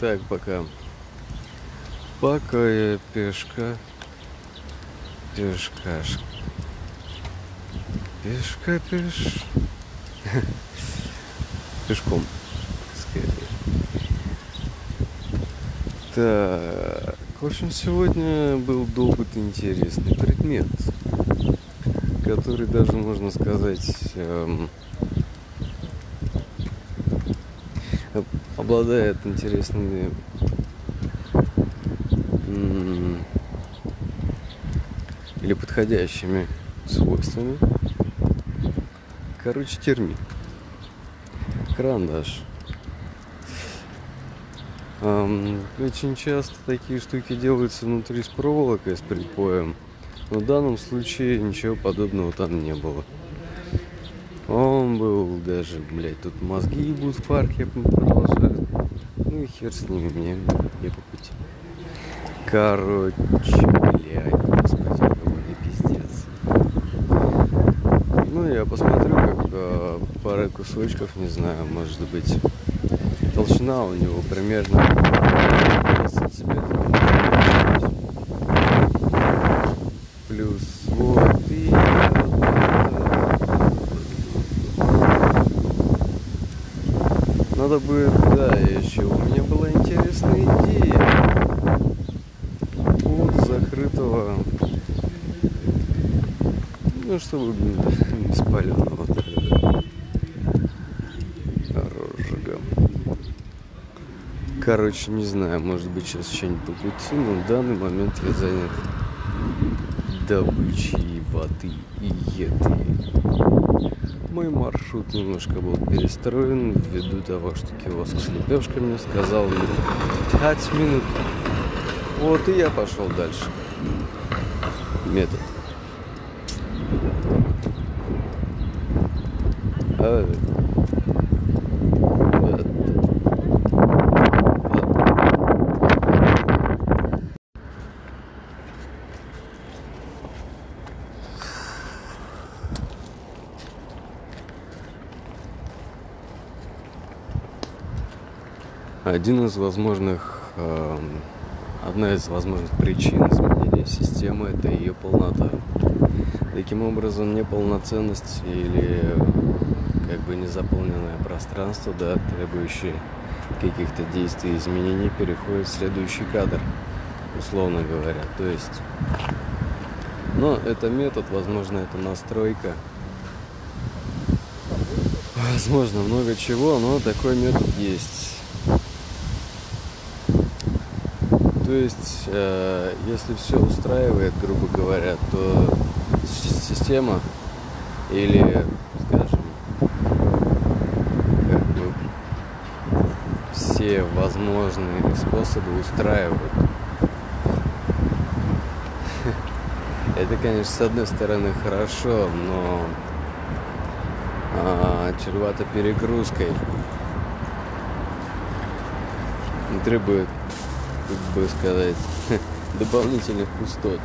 Так, пока. Пока я пешка. Пешкаш. Пешка, пеш. Пешком. Скорее. Так. В общем, сегодня был добыт интересный предмет, который даже, можно сказать, эм, обладает интересными или подходящими свойствами. Короче, термит. Карандаш. Очень часто такие штуки делаются внутри с проволокой, с припоем. Но в данном случае ничего подобного там не было. Он был даже, блядь, тут мозги ебут в парке продолжают. Ну и хер с ними, мне, мне по пути. Короче, блядь, господи, какой пиздец. Ну, я посмотрю, как э, пара кусочков, не знаю, может быть, толщина у него примерно сантиметров. Плюс вот и Надо будет, да, еще у меня была интересная идея от закрытого, ну, чтобы не спаленного розжига. Короче, не знаю, может быть сейчас что-нибудь по пути, но в данный момент я занят добычей воды и еды. Мой маршрут немножко был перестроен ввиду того, что киоск с лепешками сказал мне 5 минут. Вот и я пошел дальше. Метод. Один из возможных, эм, одна из возможных причин изменения системы – это ее полнота. Таким образом, неполноценность или как бы незаполненное пространство, да, требующее каких-то действий и изменений, переходит в следующий кадр, условно говоря. То есть, но это метод, возможно, это настройка, возможно, много чего, но такой метод есть. То есть, э, если все устраивает, грубо говоря, то система или, скажем, как бы все возможные способы устраивают. Это, конечно, с одной стороны хорошо, но а, чревато перегрузкой. Требует как бы сказать, дополнительных пустот.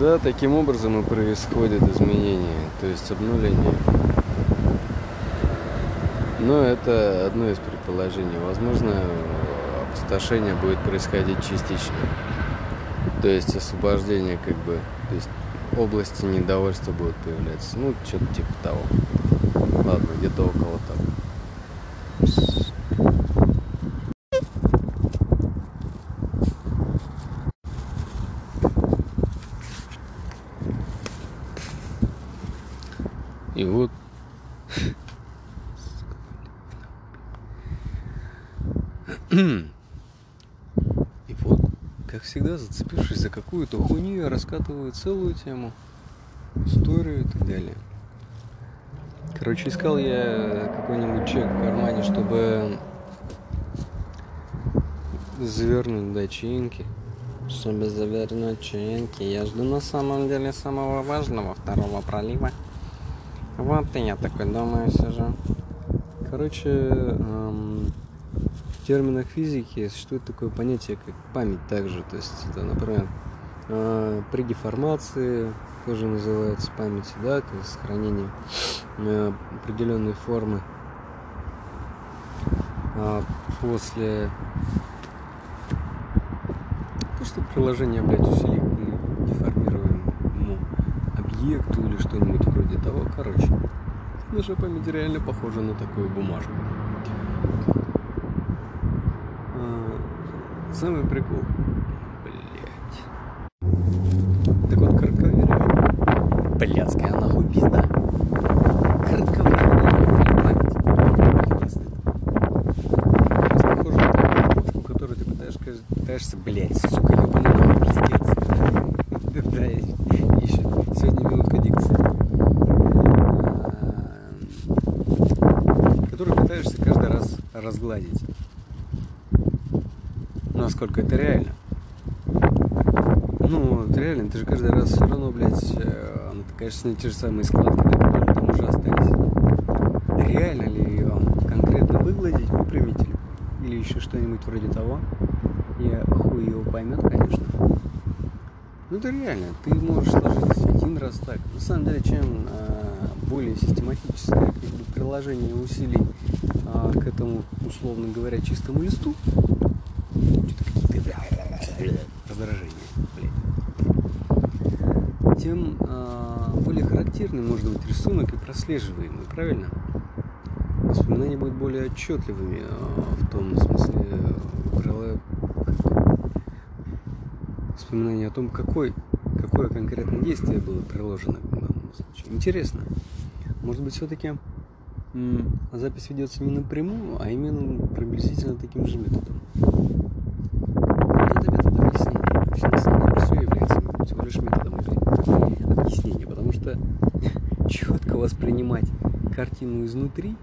Да, таким образом и происходит изменение, то есть обнуление. Но это одно из предположений. Возможно, опустошение будет происходить частично. То есть освобождение как бы, то есть области недовольства будут появляться. Ну, что-то типа того. Ладно, где-то около того. И вот И вот, как всегда, зацепившись за какую-то хуйню, я раскатываю целую тему, историю и так далее. Короче, искал я какой-нибудь чек в кармане, чтобы завернуть дочинки. Чтобы завернуть чаинки. Я жду на самом деле самого важного, второго пролива. Вот и я такой думаю сижу. Короче, эм, в терминах физики существует такое понятие, как память также. То есть, это, например, э, при деформации тоже называется память, да, то есть сохранение э, определенной формы. а, после то, что приложение, блядь, усилий мы деформируемому объекту или что-нибудь вроде того. Короче, наша память реально похожа на такую бумажку. А, самый прикол. Блять. Так вот, коротковерие. Блядская нахуй пизда. пытаешься, блядь, сука, ебаный нахуй, пиздец. Да, еще сегодня минутка дикции. Который пытаешься каждый раз разгладить. Насколько это реально. Ну, это реально, ты же каждый раз все равно, блядь, э, она, конечно, те же самые складки, которые там уже остались. Реально ли вам конкретно выгладить, выпрямить или еще что-нибудь вроде того? я хуй его поймет, конечно. Ну это реально, ты можешь сложить один раз так. На самом деле, чем э, более систематическое как бы, приложение усилий э, к этому, условно говоря, чистому листу, какие-то раздражения, блядь, тем э, более характерный может быть рисунок и прослеживаемый, правильно? Воспоминания будут более отчетливыми э, в том смысле, воспоминания о том, какой, какое конкретное действие было приложено к данному случаю. Интересно. Может быть, все-таки запись ведется не напрямую, а именно приблизительно таким же методом. Это метод объяснения. Вообще, на самом деле, все является всего лишь методом объяснения, потому что четко воспринимать картину изнутри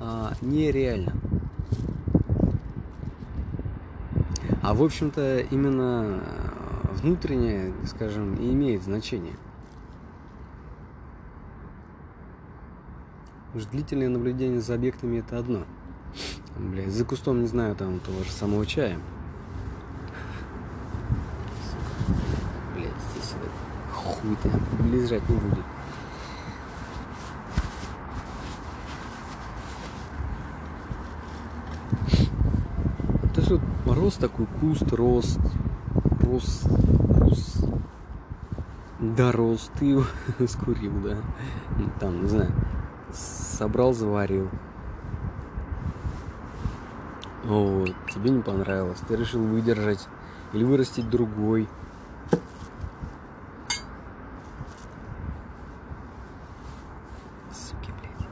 а, нереально. А в общем-то именно внутреннее, скажем, и имеет значение. Уж длительное наблюдение за объектами это одно. Блять, за кустом не знаю там того же самого чая. Блять, здесь это хуй там лежать не будет. То есть вот рос такой куст, рост, рос, рос, дорос, ты его скурил, да, там, не знаю, собрал, заварил. Вот, тебе не понравилось, ты решил выдержать или вырастить другой. Суки, блядь.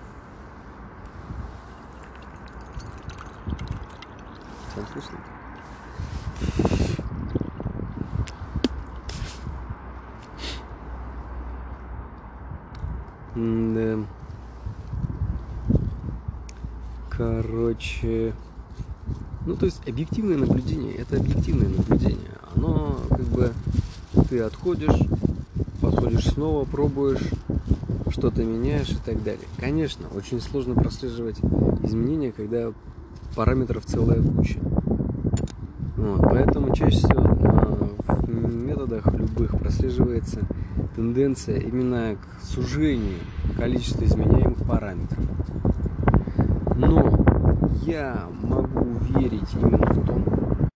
Сам слышно? Да. Короче, ну то есть объективное наблюдение, это объективное наблюдение. Оно как бы ты отходишь, подходишь снова, пробуешь, что-то меняешь и так далее. Конечно, очень сложно прослеживать изменения, когда параметров целая куча. Вот, поэтому чаще всего а, в методах любых прослеживается тенденция именно к сужению количества изменяемых параметров. Но я могу верить именно в том,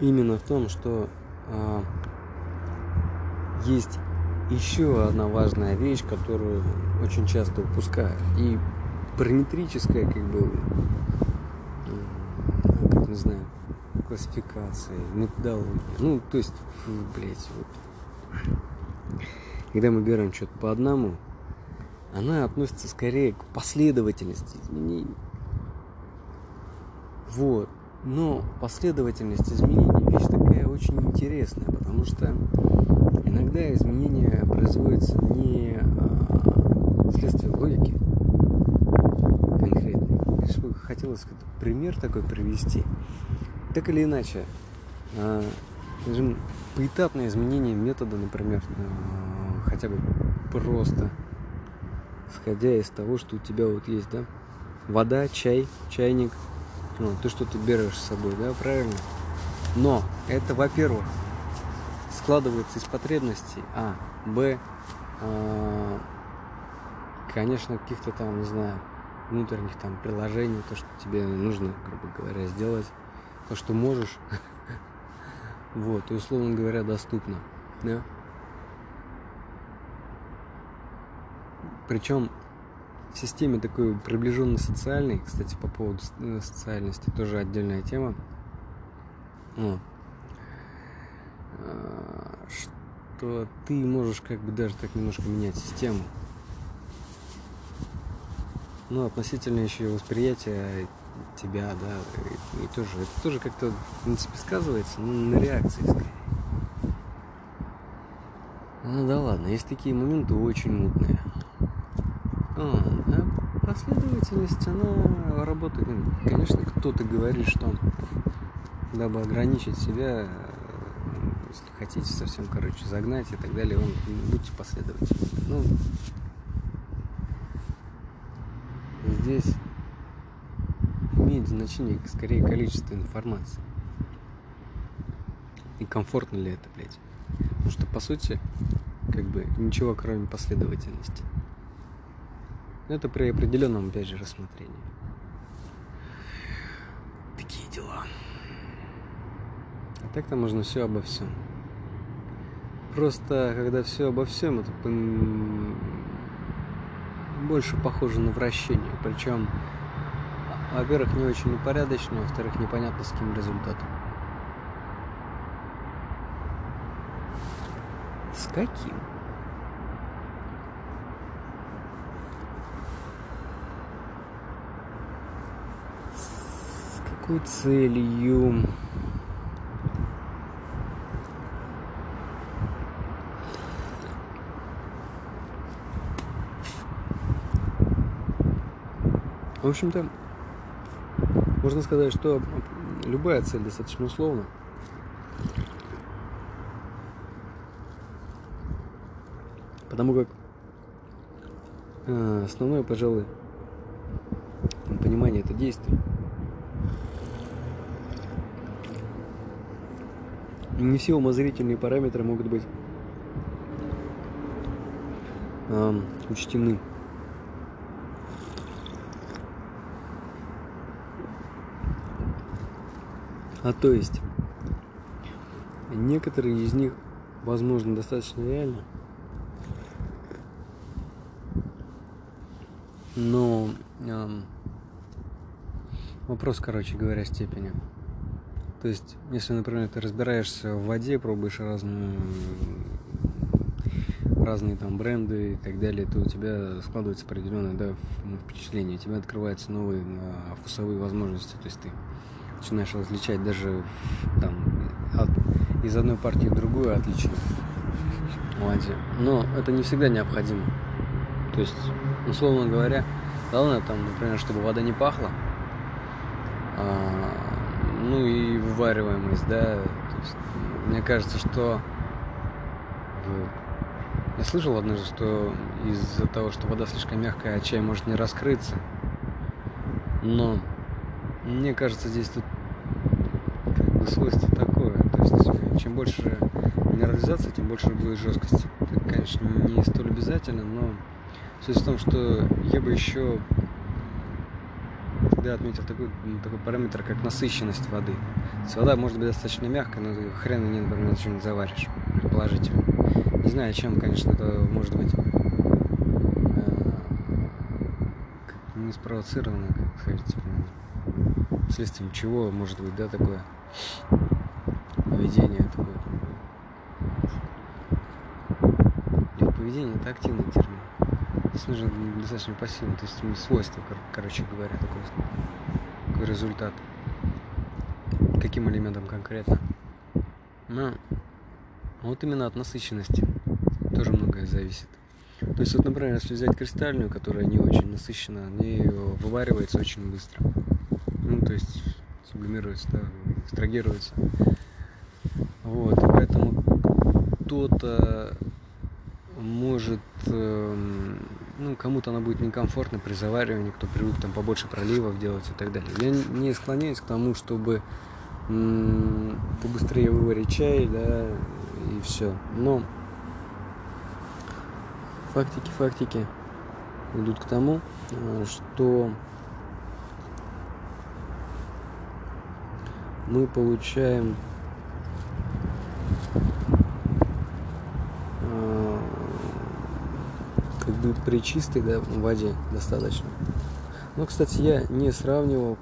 именно в том, что а, есть еще одна важная вещь, которую очень часто упускаю. И параметрическая, как бы, как не знаю, классификация, методология. Ну, то есть, блядь, вот когда мы берем что-то по одному, она относится скорее к последовательности изменений. Вот. Но последовательность изменений вещь такая очень интересная, потому что иногда изменения производятся не а, вследствие логики конкретной. Лишь бы хотелось пример такой привести. Так или иначе, а, скажем, поэтапное изменение метода, например, а, хотя бы просто исходя из того, что у тебя вот есть, да, вода, чай, чайник, ну, ты что-то берешь с собой, да, правильно? Но это, во-первых, складывается из потребностей, а, б, э, конечно, каких-то там, не знаю, внутренних там приложений, то, что тебе нужно, грубо говоря, сделать, то, что можешь, вот, и, условно говоря, доступно, да. Причем в системе такой приближенно социальной, кстати, по поводу э, социальности, тоже отдельная тема, ну, что ты можешь как бы даже так немножко менять систему. Ну, относительно еще восприятия тебя, да, и, и тоже, это тоже как-то, в принципе, сказывается, ну, на реакции скорее. Ну да ладно, есть такие моменты очень мутные. А, да, последовательность, она работает. Конечно, кто-то говорит, что дабы ограничить себя, если хотите совсем, короче, загнать и так далее, он, будьте последовательны. Ну, здесь имеет значение скорее количество информации. И комфортно ли это, блядь. Потому что, по сути, как бы ничего кроме последовательности. Это при определенном, опять же, рассмотрении. Такие дела. А так-то можно все обо всем. Просто, когда все обо всем, это больше похоже на вращение. Причем, во-первых, не очень упорядоченно, во-вторых, непонятно с каким результатом. С каким? С какой целью? В общем-то, можно сказать, что любая цель достаточно условна. Потому как э, основное, пожалуй, понимание это действие. Не все умозрительные параметры могут быть э, учтены. А то есть, некоторые из них, возможно, достаточно реальны, но эм, вопрос, короче говоря, степени. То есть, если, например, ты разбираешься в воде, пробуешь разные, разные там бренды и так далее, то у тебя складывается определенное да, впечатление, у тебя открываются новые а, вкусовые возможности, то есть ты начинаешь различать даже там, от, из одной партии в другую отличия в воде. Но это не всегда необходимо. То есть, условно говоря, главное там, например, чтобы вода не пахла, а, ну и вывариваемость, да. То есть, мне кажется, что я слышал однажды, что из-за того, что вода слишком мягкая, а чай может не раскрыться. Но мне кажется, здесь тут как бы свойство такое. То есть э, чем больше минерализации, тем больше будет жесткости. Это, конечно, не столь обязательно, но суть в том, что я бы еще тогда отметил такой, такой параметр, как насыщенность воды. То вода может быть достаточно мягкая, но хрен не, например, что-нибудь заваришь, предположительно. Не знаю, чем, конечно, это может быть э, не спровоцировано, как сказать, типа, следствием чего может быть, да, такое поведение такое. Или поведение это активный термин. Здесь нужно достаточно пассивно, то есть свойство, короче говоря, такой, такой результат. Каким элементом конкретно? Но вот именно от насыщенности тоже многое зависит. То есть, вот, например, если взять кристальную, которая не очень насыщена, она вываривается очень быстро ну, то есть сублимируется, да, экстрагируется. Вот, поэтому кто-то может, э, ну, кому-то она будет некомфортно при заваривании, кто привык там побольше проливов делать и так далее. Я не склоняюсь к тому, чтобы побыстрее выварить чай, да, и все. Но фактики, фактики. идут к тому, что мы получаем э, как бы при чистой да, воде достаточно. Но, кстати, я не сравнивал,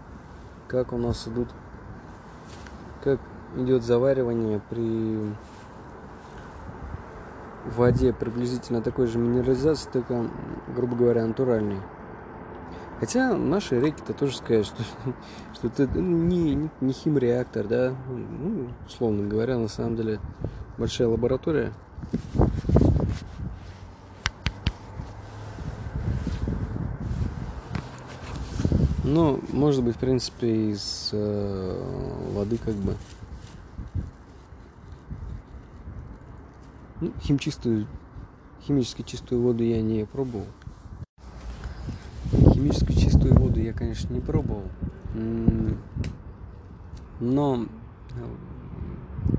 как у нас идут, как идет заваривание при воде приблизительно такой же минерализации, только, грубо говоря, натуральной. Хотя наши реки-то тоже сказать, что, что это ну, не, не, не химреактор, да, ну, условно говоря, на самом деле большая лаборатория. Но, может быть, в принципе, из э, воды как бы Ну, химчистую, химически чистую воду я не пробовал. Химически чистую воду я, конечно, не пробовал. Но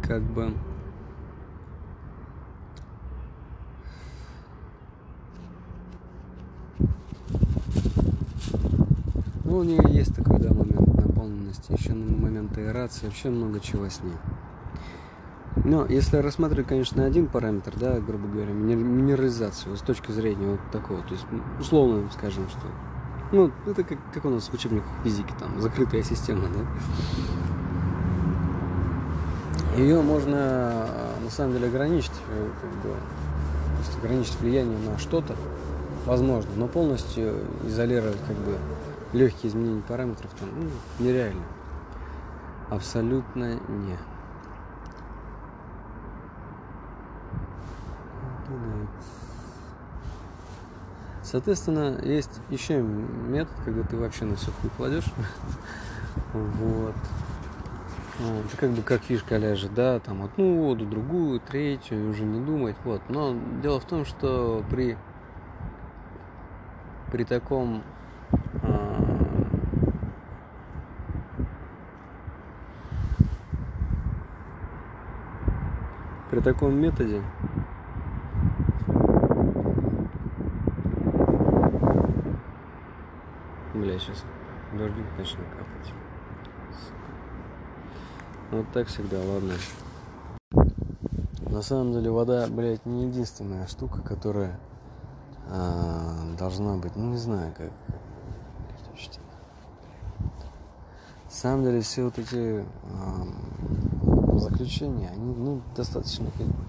как бы Ну, у нее есть такой, да, момент наполненности, еще момент аэрации, вообще много чего с ней. Но если рассматривать, конечно, один параметр, да, грубо говоря, минерализацию с точки зрения вот такого, то есть условно скажем, что ну, это как, как у нас в учебниках физики, там, закрытая система, да. Ее можно на самом деле ограничить, э, как бы, то есть ограничить влияние на что-то, возможно, но полностью изолировать как бы легкие изменения параметров там ну, нереально. Абсолютно не. Соответственно, есть еще метод, когда ты вообще на все хуй кладешь. Вот. Это как бы как фишка ляжет, да, там одну воду, другую, третью, уже не думать. Вот. Но дело в том, что при при таком таком методе Бля, сейчас дождик начнет капать. Вот так всегда, ладно. На самом деле вода, блядь, не единственная штука, которая а, должна быть, ну не знаю, как. На самом деле все вот эти а, заключения, они ну, достаточно, как бы,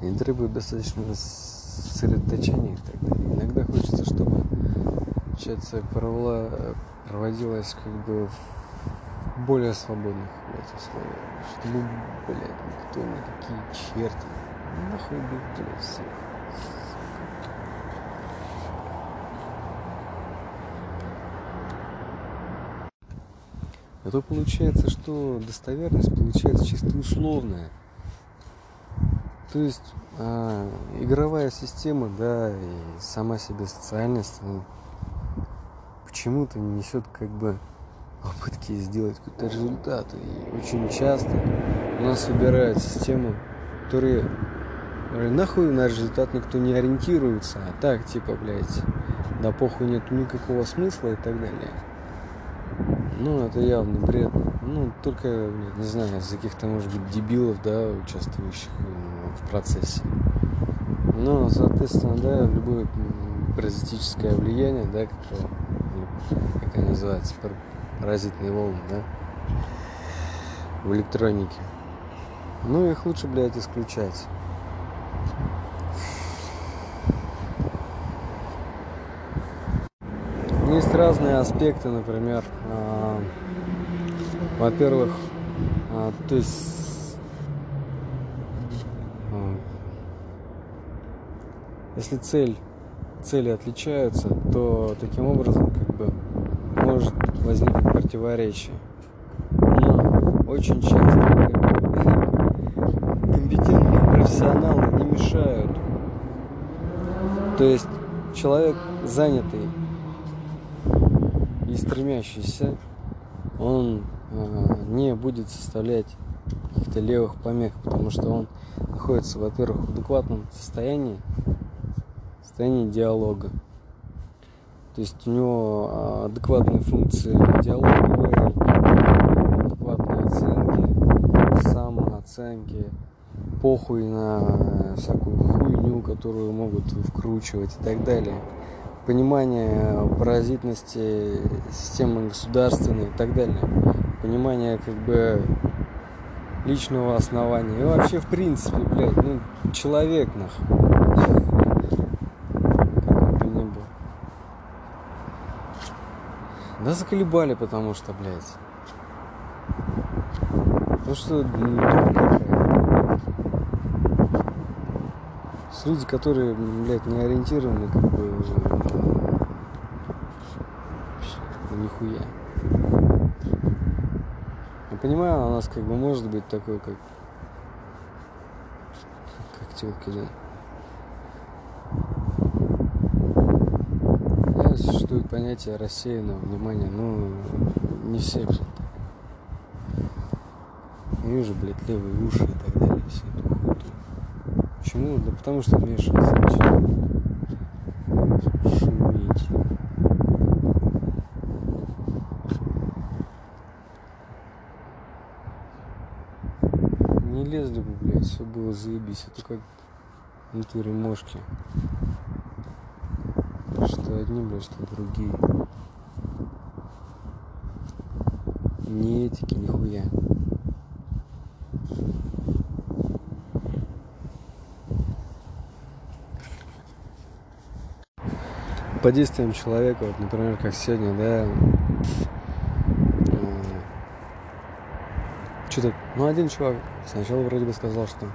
они требуют достаточно сосредоточения и так далее. Иногда хочется, чтобы получается, провела, проводилась как бы в более свободных, блядь, условиях. Чтобы, блядь, никто, никакие черти. Нахуй блядь, всех. А то получается, что достоверность получается чисто условная. То есть а, игровая система, да, и сама себе социальность, ну, почему-то несет как бы попытки сделать какой-то результат. И очень часто у нас выбирают систему, которые нахуй на результат никто не ориентируется, а так типа, блядь, да похуй нет никакого смысла и так далее. Ну, это явный бред. Ну, только, не знаю, из каких-то, может быть, дебилов, да, участвующих в процессе. Ну, соответственно, да, любое паразитическое влияние, да, которое как они называются, паразитные волны, да, в электронике. Ну, их лучше, блядь, исключать. Есть разные аспекты, например, э, во-первых, э, то есть, э, если цель цели отличаются, то таким образом как бы может возникнуть противоречие. Но очень часто компетентные профессионалы не мешают. То есть человек занятый и стремящийся, он не будет составлять каких-то левых помех, потому что он находится, во-первых, в адекватном состоянии, состоянии диалога. То есть у него а, адекватные функции диалоговые, адекватные оценки, самооценки, похуй на всякую хуйню, которую могут вкручивать и так далее. Понимание паразитности системы государственной и так далее. Понимание как бы личного основания. И вообще, в принципе, блядь, ну, человек, нахуй. Да заколебали, потому что, блядь. Ну что, ну, С люди, которые, блядь, не ориентированы, как бы, нихуя. Понимаю, у нас как бы может быть такой, как, как тетки, да. существует понятие рассеянного внимания, ну, не все, блядь, так. Я вижу, блядь, левые уши и так далее, все хуйню. Почему? Да потому что начинает. Шуметь. Не лезли бы, блядь, все было заебись. Это как в натуре мошки что одни, блядь, что другие. Ни этики, нихуя. По действиям человека, вот, например, как сегодня, да, что-то, ну, один чувак сначала вроде бы сказал, что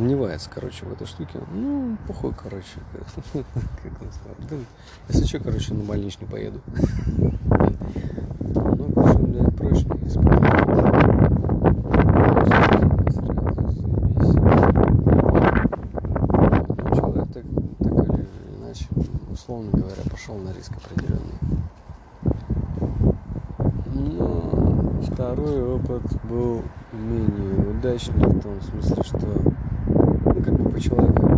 сомневается, короче, в этой штуке. Ну, похуй, короче. Как он сказал. Да, если что, короче, на больничный поеду. Ну, причем, блядь, прочный Человек так, так или иначе, условно говоря, пошел на риск определенный. Но второй опыт был менее удачный в том смысле, что как бы по человеку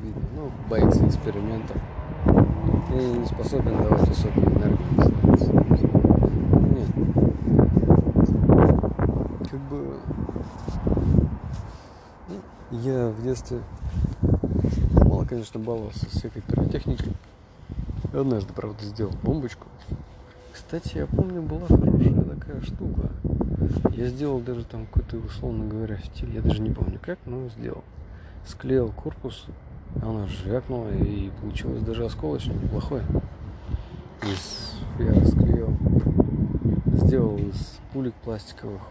видно, ну, боится экспериментов и не способен давать высокую энергию. Нет. Как бы ну, я в детстве мало, конечно, баловался всякой пиротехникой. Однажды, правда, сделал бомбочку. Кстати, я помню, была хорошая такая штука. Я сделал даже там какой-то, условно говоря, стиль, я даже не помню как, но сделал. Склеил корпус, она звякнула, и получилось даже осколочный, неплохой. Из, я склеил, сделал из пулек пластиковых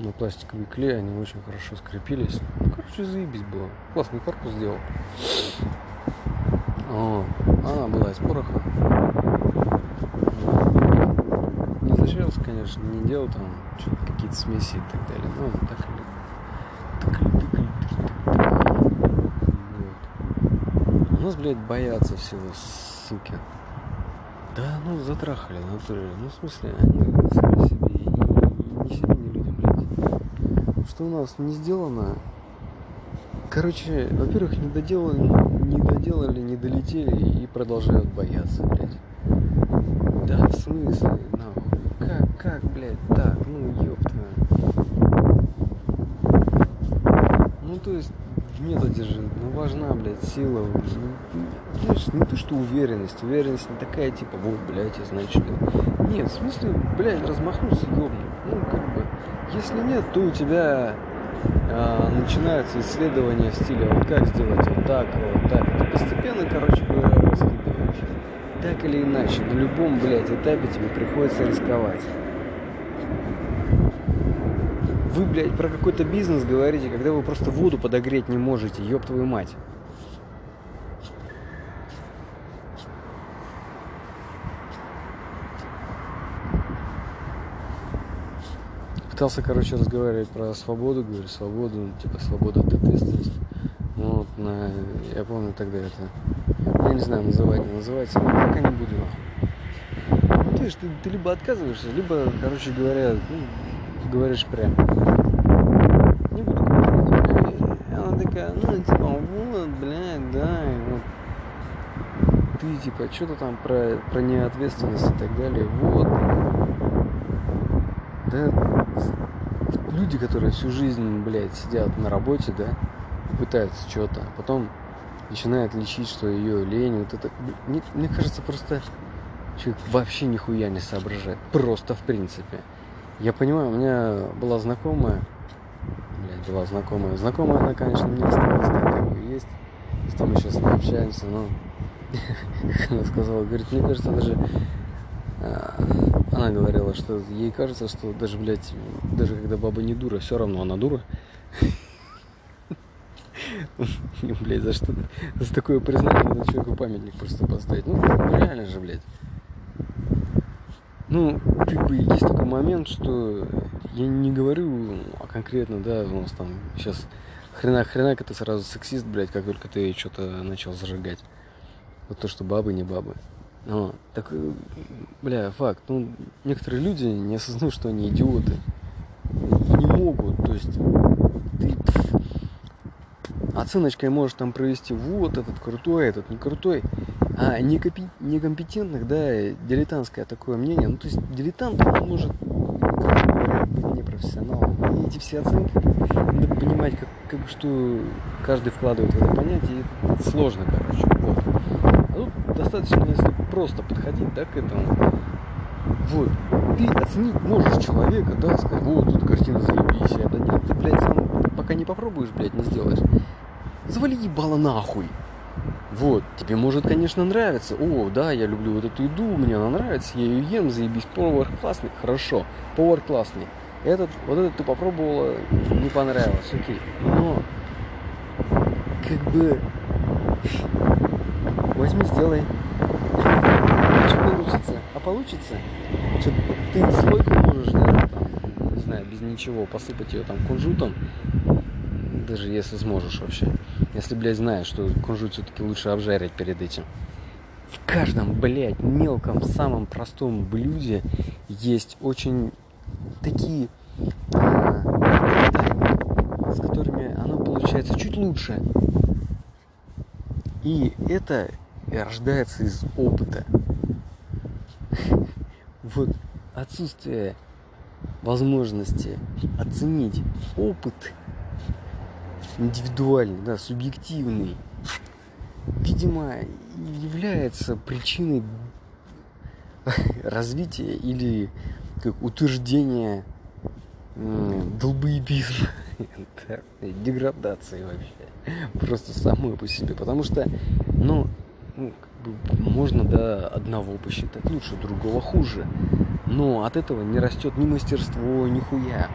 на пластиковый клей, они очень хорошо скрепились. Ну, короче, заебись было. Классный корпус сделал. О, она была из пороха изощрялся, конечно, не делал там какие-то смеси и так далее. Но так или так или так или так, так, вот. У нас, блядь, боятся всего, суки. Да, ну, затрахали, натуре. Ну, в смысле, они сами себе и, не себе, не людям, блядь. Что у нас не сделано, Короче, во-первых, не доделали, не доделали, не долетели и продолжают бояться, блядь. Да, в смысле, как, блядь, так, ну ёпта. Ну то есть в методе же, ну важна, блядь, сила. Ну, знаешь, не то, что уверенность. Уверенность не такая, типа, вот, блядь, я значит. Нет, в смысле, блядь, размахнулся ёбну. Ну, как бы, если нет, то у тебя а, начинается исследование в стиле, вот как сделать вот так, вот так. Ты постепенно, короче говоря, так или иначе, на любом, блядь, этапе тебе приходится рисковать. Вы, блядь, про какой-то бизнес говорите, когда вы просто воду подогреть не можете, ёб твою мать. Пытался, короче, разговаривать про свободу, говорю, свободу, ну, типа свобода от ответственности. Ну, вот, на, я помню тогда это я не знаю, называть, не называть, пока не буду. Ну, то есть ты, ты либо отказываешься, либо, короче говоря, ну, говоришь прямо. Не буду говорить. Она такая, ну, типа, вот, блядь, да, и вот ты типа что-то там про, про неответственность и так далее. Вот. Да, люди, которые всю жизнь, блядь, сидят на работе, да, пытаются что-то, а потом начинают лечить, что ее лень, вот это, мне, мне кажется, просто человек вообще нихуя не соображает, просто в принципе. Я понимаю, у меня была знакомая, блядь, была знакомая, знакомая она, конечно, не осталась, так как бы есть, что мы сейчас не общаемся, но она сказала, говорит, мне кажется, даже а, она говорила, что ей кажется, что даже, блядь, даже когда баба не дура, все равно она дура. Блядь, за что? За такое признание надо человеку памятник просто поставить. Ну, реально же, блядь. Ну, как бы есть такой момент, что я не говорю а конкретно, да, у нас там сейчас хрена хренак это сразу сексист, блядь, как только ты что-то начал зажигать. Вот то, что бабы не бабы. Ну, так, бля, факт. Ну, некоторые люди не осознают, что они идиоты. И не могут. То есть, ты оценочкой можешь там провести вот этот крутой, этот не крутой. А некомпетентных, да, дилетантское такое мнение. Ну, то есть, дилетант, он может, как говорят, быть непрофессионалом. И эти все оценки, надо понимать, как, как что каждый вкладывает в это понятие. Это сложно, короче. Вот. А тут достаточно, если просто подходить, да, к этому. Вот. Ты оценить можешь человека, да, сказать, вот, тут картина заебись, а это нет. Ты, блядь, сам пока не попробуешь, блядь, не сделаешь. Завали ебало нахуй. Вот, тебе может, конечно, нравиться. О, да, я люблю вот эту еду, мне она нравится, я ее ем, заебись, повар классный, хорошо, повар классный. Этот, вот этот ты попробовала, не понравилось, окей. Но, как бы, возьми, сделай, что получится? А получится, что ты слойку можешь, да, там, не знаю, без ничего посыпать ее там кунжутом, даже если сможешь вообще. Если, блядь, знаешь, что кунжут все-таки лучше обжарить перед этим. В каждом, блядь, мелком, самом простом блюде есть очень такие э, с которыми оно получается чуть лучше. И это рождается из опыта вот отсутствие возможности оценить опыт индивидуальный, да, субъективный, видимо, является причиной развития или как утверждения долбоебизма, деградации вообще, просто самой по себе, потому что, ну, ну можно до одного посчитать лучше, другого хуже. Но от этого не растет ни мастерство, ни хуя.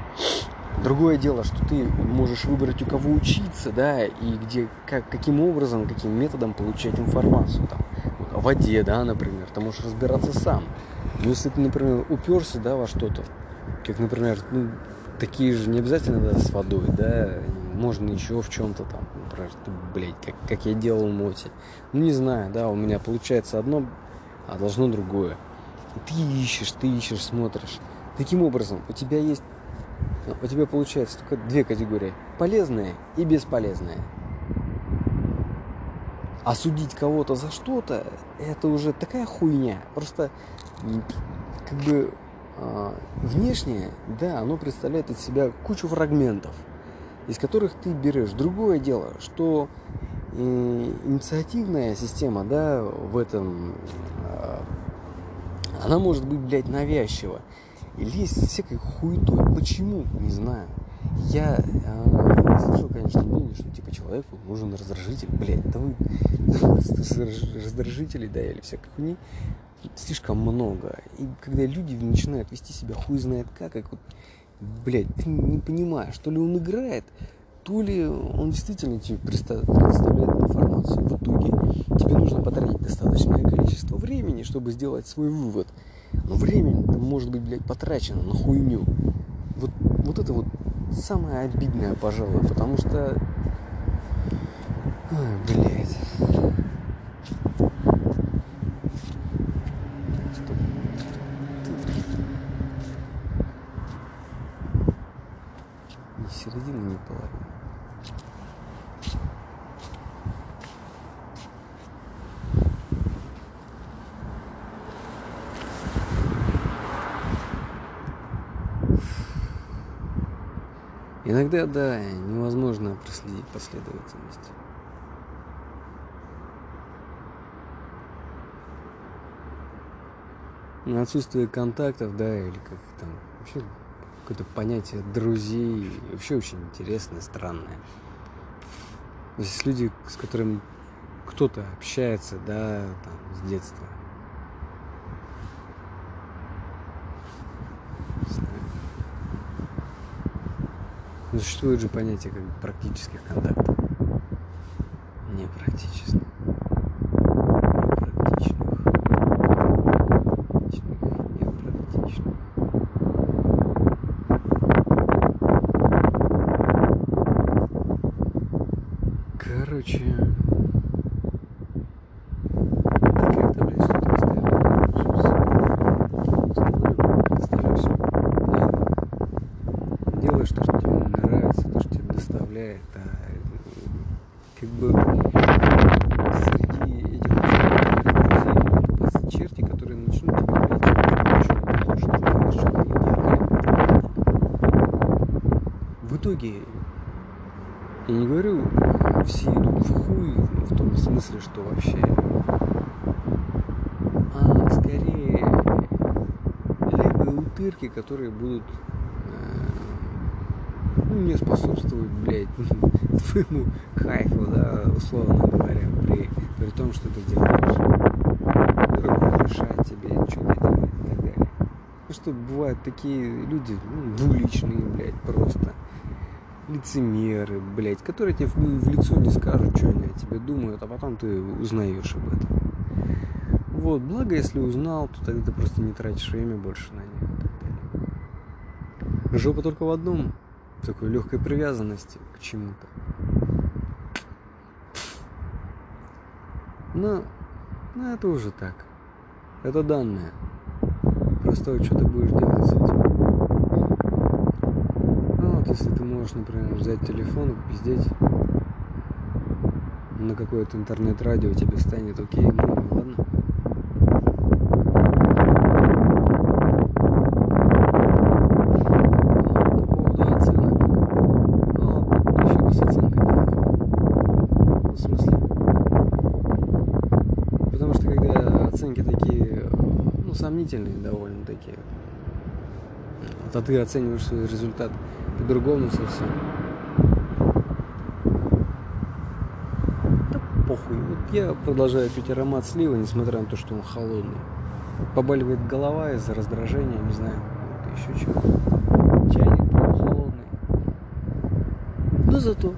Другое дело, что ты можешь выбрать у кого учиться, да, и где, как, каким образом, каким методом получать информацию, там, о воде, да, например, ты можешь разбираться сам. Но если ты, например, уперся, да, во что-то, как, например, ну, такие же не обязательно, да, с водой, да, можно еще в чем-то там, например, блядь, как, как я делал в моте. Ну, не знаю, да, у меня получается одно, а должно другое. И ты ищешь, ты ищешь, смотришь. Таким образом, у тебя есть, у тебя получается только две категории. Полезные и бесполезные. Осудить кого-то за что-то, это уже такая хуйня. Просто, как бы, а, внешнее, да, оно представляет из себя кучу фрагментов – из которых ты берешь. Другое дело, что э, инициативная система, да, в этом, она может быть, блядь, навязчива. И лезть всякой хуетой. Почему? Не знаю. Я э, слышал, конечно, мнение, что типа человеку нужен раздражитель. Блядь, да вы да, или всякой хуйни слишком много. И когда люди начинают вести себя хуй знает как, как вот блядь, ты не понимаешь, то ли он играет, то ли он действительно тебе предоставляет информацию. В итоге тебе нужно потратить достаточное количество времени, чтобы сделать свой вывод. Но время может быть, блядь, потрачено на хуйню. Вот, вот это вот самое обидное, пожалуй, потому что... Ой, блядь. Иногда, да, невозможно проследить последовательность. Но отсутствие контактов, да, или как там, вообще какое-то понятие друзей, вообще очень интересное, странное. Здесь люди, с которыми кто-то общается, да, там, с детства. Но существует же понятие как практических контактов. Непрактических. итоге, я не говорю, все идут в хуй, в том смысле, что вообще, а скорее утырки, которые будут э, ну, не способствовать, блядь, твоему кайфу, да, условно говоря, при, при том, что ты делаешь. Решать тебе, что-то делать и так далее. Ну что, бывают такие люди, ну, двуличные, блядь, просто лицемеры, блядь, которые тебе в, в лицо не скажут, что они о тебе думают, а потом ты узнаешь об этом. Вот, благо, если узнал, то тогда ты просто не тратишь время больше на них и так далее. Жопа только в одном, такой легкой привязанности к чему-то. Но, но это уже так. Это данное. Просто что ты будешь делать с этим вот если ты можешь, например, взять телефон и пиздеть на какое-то интернет-радио тебе станет окей, ну ладно. оценки такие, ну, сомнительные довольно такие. А ты оцениваешь свой результат по-другому совсем. Да похуй. Вот я продолжаю пить аромат слива, несмотря на то, что он холодный. Побаливает голова из-за раздражения, не знаю, еще чего. Чайник холодный. Но зато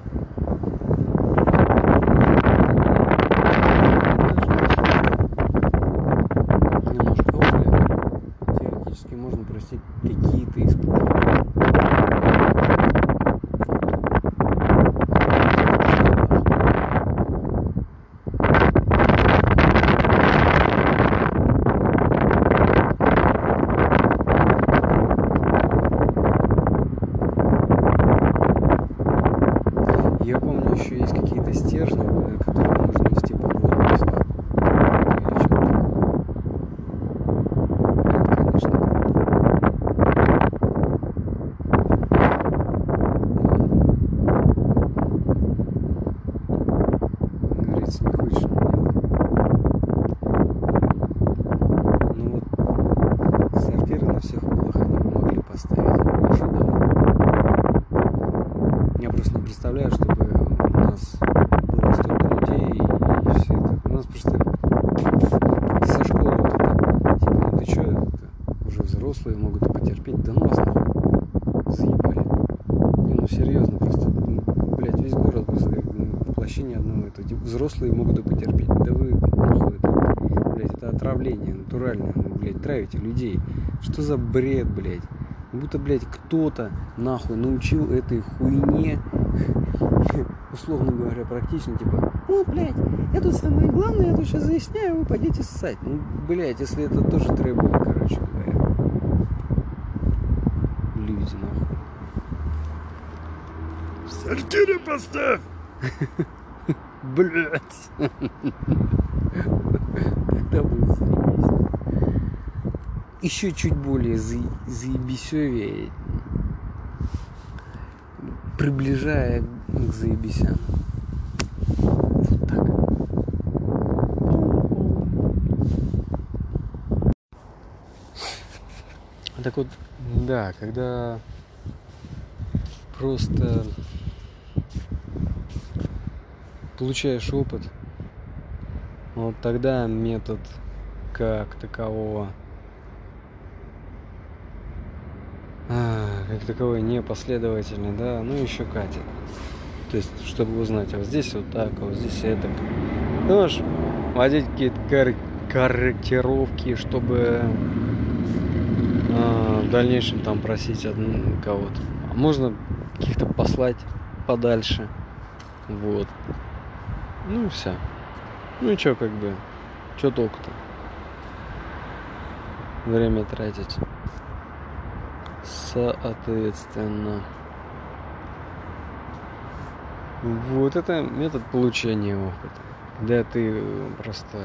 взрослые могут и потерпеть. Да вы, нахуй это, блядь, это отравление натуральное, вы, блядь, травите людей. Что за бред, блядь? Будто, блядь, кто-то, нахуй, научил этой хуйне, условно говоря, практично, типа, о, блядь, я тут самое главное, я тут сейчас заясняю, вы пойдете ссать. Ну, блядь, если это тоже требует, короче говоря. Люди, нахуй. В сортире поставь! Блять. Когда будет заебись. Еще чуть более за... заебисевее. приближая к заебисям. Вот так. Так вот, да, когда просто получаешь опыт, вот тогда метод как такового а, как таковой непоследовательный, да, ну еще катит. То есть, чтобы узнать, а вот здесь вот так, а вот здесь это. Ты можешь вводить какие-то кор- корректировки, чтобы а, в дальнейшем там просить кого-то. А можно каких-то послать подальше. Вот. Ну и все. Ну и что, как бы, что толку-то? Время тратить. Соответственно. Вот это метод получения опыта. Когда ты просто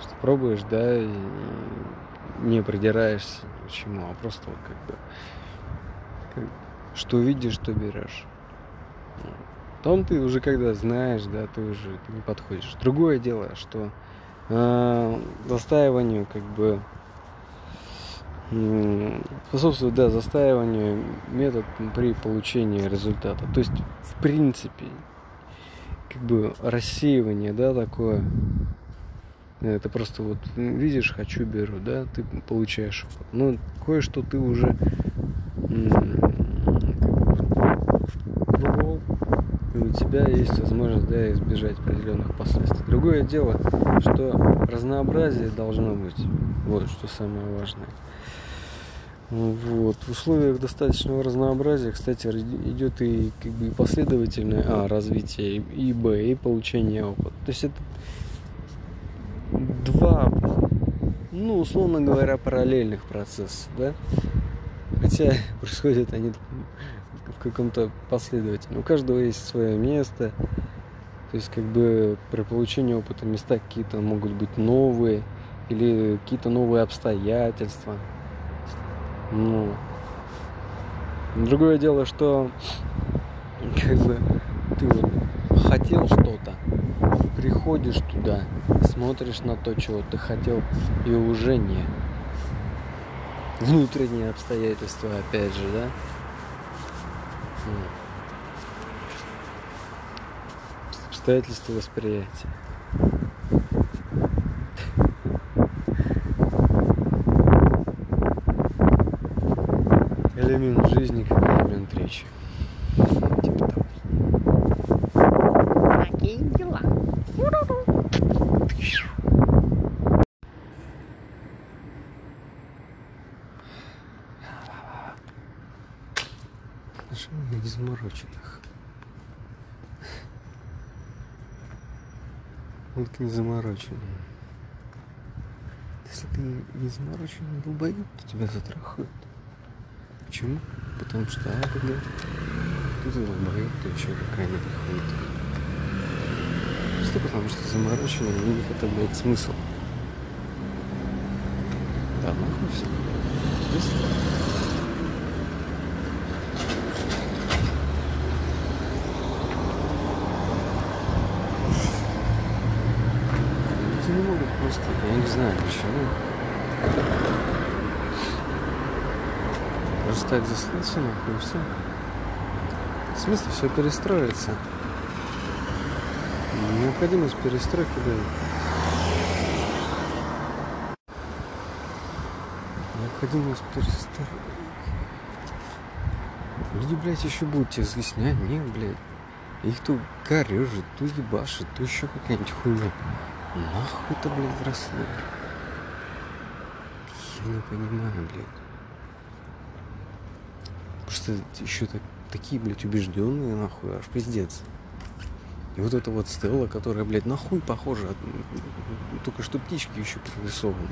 что пробуешь, да, и не придираешься к чему, а просто вот как бы как, что видишь, что берешь. Потом ты уже когда знаешь, да, ты уже не подходишь. Другое дело, что э, застаиванию как бы способствует, да, застаиванию метод при получении результата. То есть, в принципе, как бы рассеивание, да, такое. Это просто вот видишь, хочу, беру, да, ты получаешь. Но ну, кое-что ты уже пробовал, и у тебя есть возможность да, избежать определенных последствий. Другое дело, что разнообразие должно быть. Вот что самое важное. Вот. В условиях достаточного разнообразия, кстати, идет и как бы последовательное а, развитие, и Б, и получение опыта. То есть это два, ну, условно говоря, параллельных процесса, да? Хотя происходят они в каком-то последовательном. У каждого есть свое место. То есть, как бы при получении опыта места какие-то могут быть новые или какие-то новые обстоятельства. Ну, другое дело, что как ты вот хотел что-то, приходишь туда, смотришь на то, чего ты хотел, и уже не. Внутренние обстоятельства, опять же, да? Обстоятельства восприятия. элемент жизни как элемент речи. Типа того. Такие дела. Отношения незамороченных. Вот к незамороченным. Если ты не замороченный долбоеб, то тебя затрахают. Почему? Потому что а, когда ты долбоеб, ты еще какая-нибудь хуйта. Просто потому что замороченный у них это, блядь, смысл. Да, нахуй все. Смысл? Люди не могут просто, я не знаю почему. Просто так нахуй и все. В смысле все перестроится. Необходимость перестройки, да. Необходимость перестройки. Люди, блядь, еще будут тебе изъяснять, нет, блядь. Их тут корежит, то ебашит, то еще какая-нибудь хуйня. Нахуй это, блядь, росло? Я не понимаю, блядь. Просто еще так, такие, блядь, убежденные, нахуй, аж пиздец. И вот эта вот стелла, которая, блядь, нахуй похожа, только что птички еще прорисованы.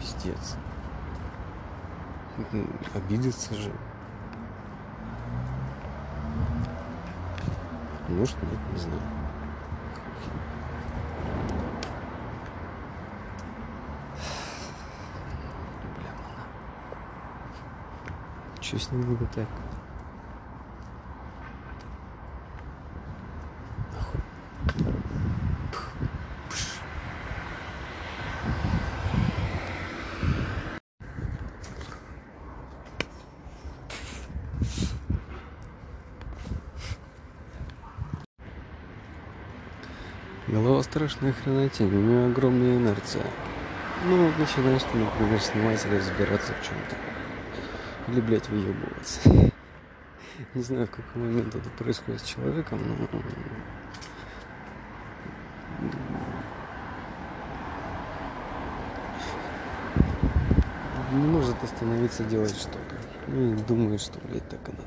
Пиздец. Обидеться же. Может, нет, не знаю. щось не буде так. Голова страшная хренотень, у нее огромная инерция. Ну, вот начинаешь, например, снимать или разбираться в чем-то. Или, блядь, выебываться. Не знаю, в какой момент это происходит с человеком, но... Не может остановиться делать что-то. Ну и думает, что, блядь, так и надо.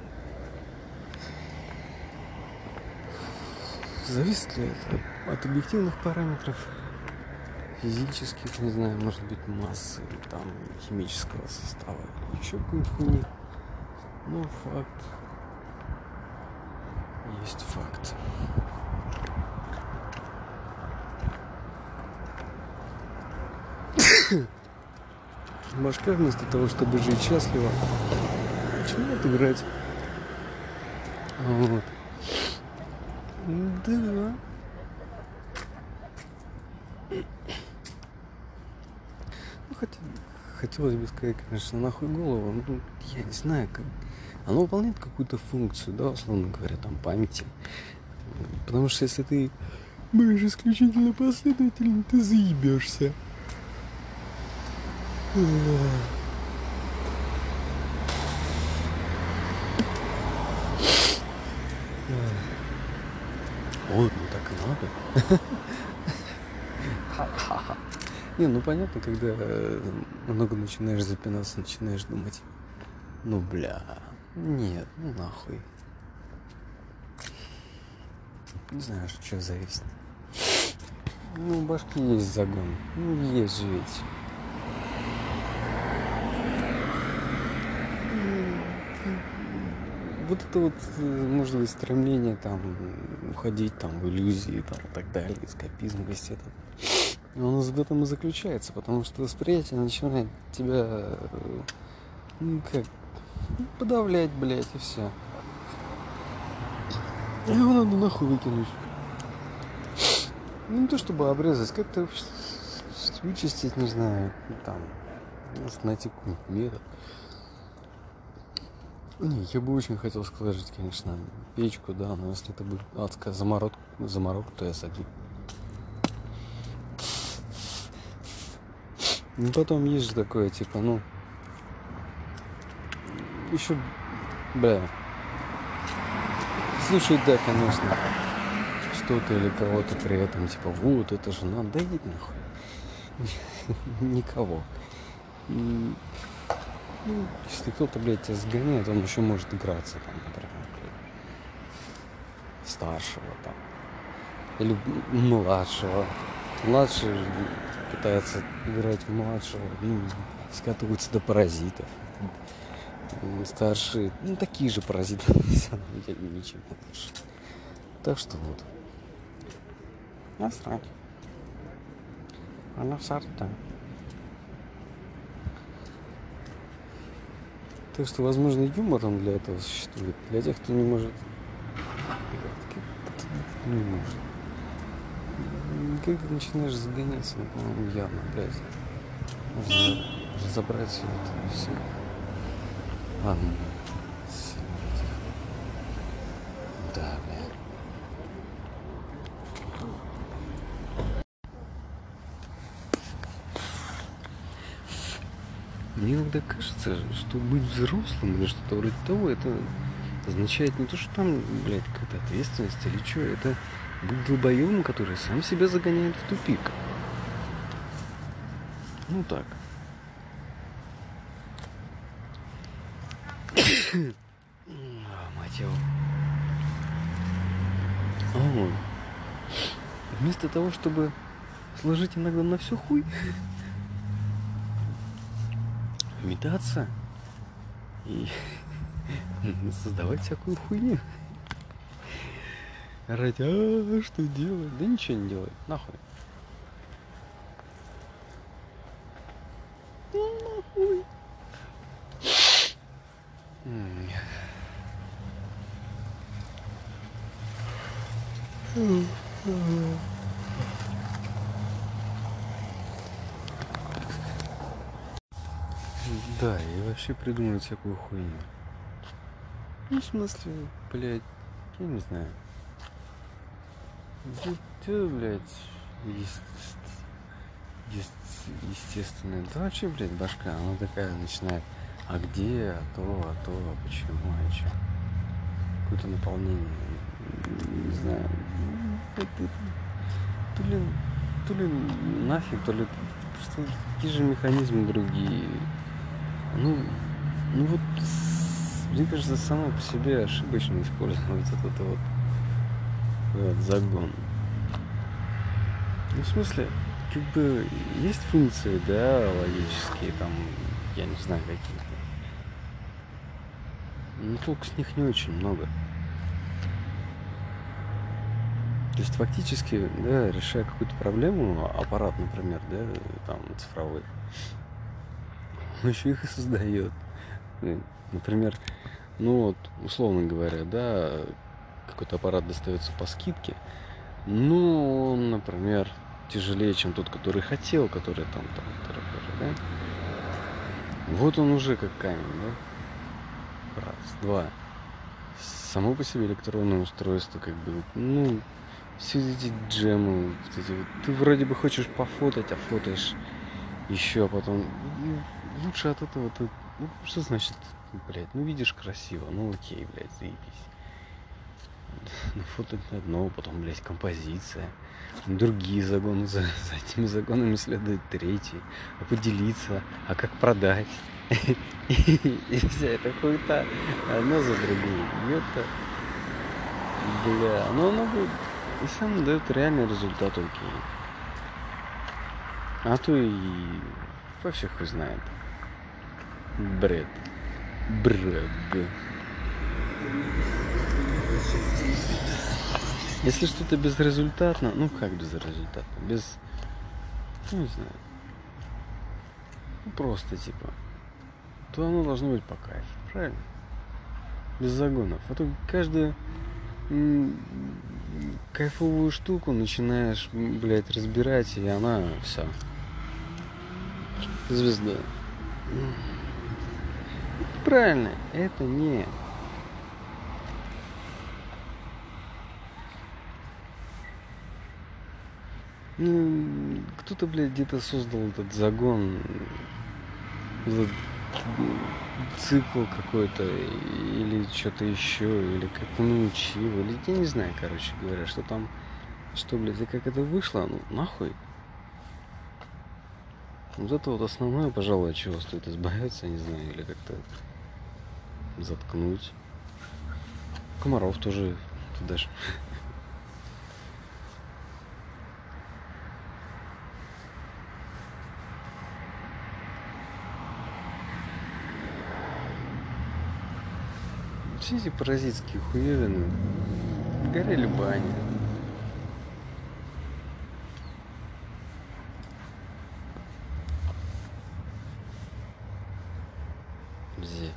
Зависит ли это от объективных параметров? Физических, не знаю, может быть, массы, там, химического состава, еще какой-нибудь хуйни. Но факт есть факт. Башка вместо того, чтобы жить счастливо, начинает играть. Вот. Да. хотя, хотелось бы сказать, конечно, нахуй голову, ну, я не знаю, как... Оно выполняет какую-то функцию, да, условно говоря, там, памяти. Потому что если ты будешь исключительно последовательно, ты заебешься. Вот, ну так и надо. Ха-ха-ха. Не, ну понятно, когда э, много начинаешь запинаться, начинаешь думать, ну бля, нет, ну нахуй. Не знаю, что зависит. Ну, у башки есть загон. Ну, есть же ведь. Вот это вот, э, может быть, стремление там уходить там в иллюзии там, и так далее, эскапизм весь этот он в этом и заключается, потому что восприятие начинает тебя, э, ну как, подавлять, блядь, и все. Его надо нахуй выкинуть. Ну, не то чтобы обрезать, как-то вычистить, не знаю, там, может найти какой-нибудь метод. Не, я бы очень хотел сложить, конечно, печку, да, но если это будет адская заморозка, заморозка, то я согну. Ну потом есть же такое, типа, ну. Еще, бля. Слушай, да, конечно. Что-то или кого-то при этом, типа, вот, это же надо, да иди нахуй. Никого. Ну, если кто-то, блядь, тебя сгоняет, он еще может играться там, например, старшего там. Или младшего. Младший пытается играть в младшего, ну, скатываются до паразитов. Старшие, ну, такие же паразиты, на самом деле, ничем лучше. Так что вот. Насрать. Она сорта. Так что, возможно, юмор он для этого существует. Для тех, кто не может... Не может когда начинаешь загоняться, ну, явно, блядь, нужно разобрать все это все. Ладно. Да, блядь. Мне иногда кажется, что быть взрослым или что-то вроде того, это означает не то, что там, блядь, какая-то ответственность или что, это быть долбоемом, который сам себя загоняет в тупик. Ну так. Мать его. О, вместо того, чтобы сложить иногда на все хуй, метаться и создавать всякую хуйню орать, а что делать? Да ничего не делай, нахуй. Ну, нахуй. Да, и вообще придумывать всякую хуйню. Ну, в смысле, блядь, я не знаю. Ты, блядь, естественная. Да вообще, блядь, башка, она такая начинает. А где, а то, а то, а почему, а что? Какое-то наполнение. Не знаю. То ли, то ли нафиг, то ли просто такие же механизмы другие. Ну, ну вот, мне кажется, само по себе ошибочно использовать этот вот этот загон. Ну, в смысле, как бы есть функции, да, логические, там, я не знаю, какие-то. Но толку с них не очень много. То есть фактически, да, решая какую-то проблему, аппарат, например, да, там цифровой, он еще их и создает. Например, ну вот, условно говоря, да, какой-то аппарат достается по скидке, ну, например, тяжелее, чем тот, который хотел, который там, там, да? Вот он уже как камень, да? Раз, два. Само по себе электронное устройство, как бы, ну, все эти джемы, вот эти вот, ты вроде бы хочешь пофотать, а фотаешь еще, а потом лучше от этого ты, ну, что значит, блядь, ну видишь красиво, ну окей, блядь, заебись. Нафотать на одно, потом, блядь, композиция. Другие загоны, за, за этими загонами следует третий. А поделиться, а как продать. И вся эта хуета одна за другой. Это, бля, но оно будет и сам дает реальный результат окей. А то и вообще хуй знает. Бред. Бред. Если что-то безрезультатно, ну как безрезультатно, без, ну не знаю, ну просто типа, то оно должно быть по кайфу, правильно? Без загонов. А то каждую кайфовую штуку начинаешь, блядь, разбирать, и она вся. Звезда. Правильно, это не Ну, кто-то, блядь, где-то создал этот загон, этот цикл какой-то, или что-то еще, или как-то научил, или я не знаю, короче говоря, что там, что, блядь, и как это вышло, ну, нахуй. Вот это вот основное, пожалуй, от чего стоит избавиться, не знаю, или как-то заткнуть. Комаров тоже туда же. Все эти паразитские хуевины горели бани. Бзе.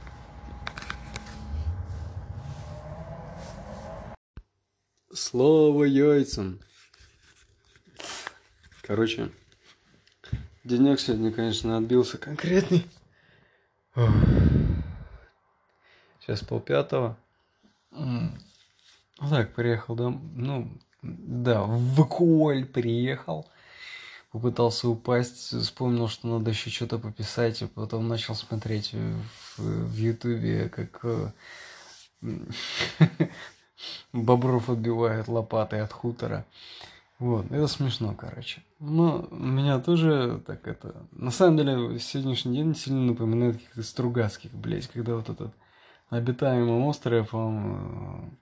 Слово яйцам. Короче, денек сегодня, конечно, отбился конкретный. Ох. Сейчас полпятого. Ну так, приехал дом. Ну, да, в Коль приехал. Попытался упасть, вспомнил, что надо еще что-то пописать, и потом начал смотреть в, Ютубе, как э, Бобров отбивает лопатой от хутора. Вот, это смешно, короче. Но меня тоже так это... На самом деле, сегодняшний день сильно напоминает каких-то Стругацких, блядь, когда вот этот обитаемым островом.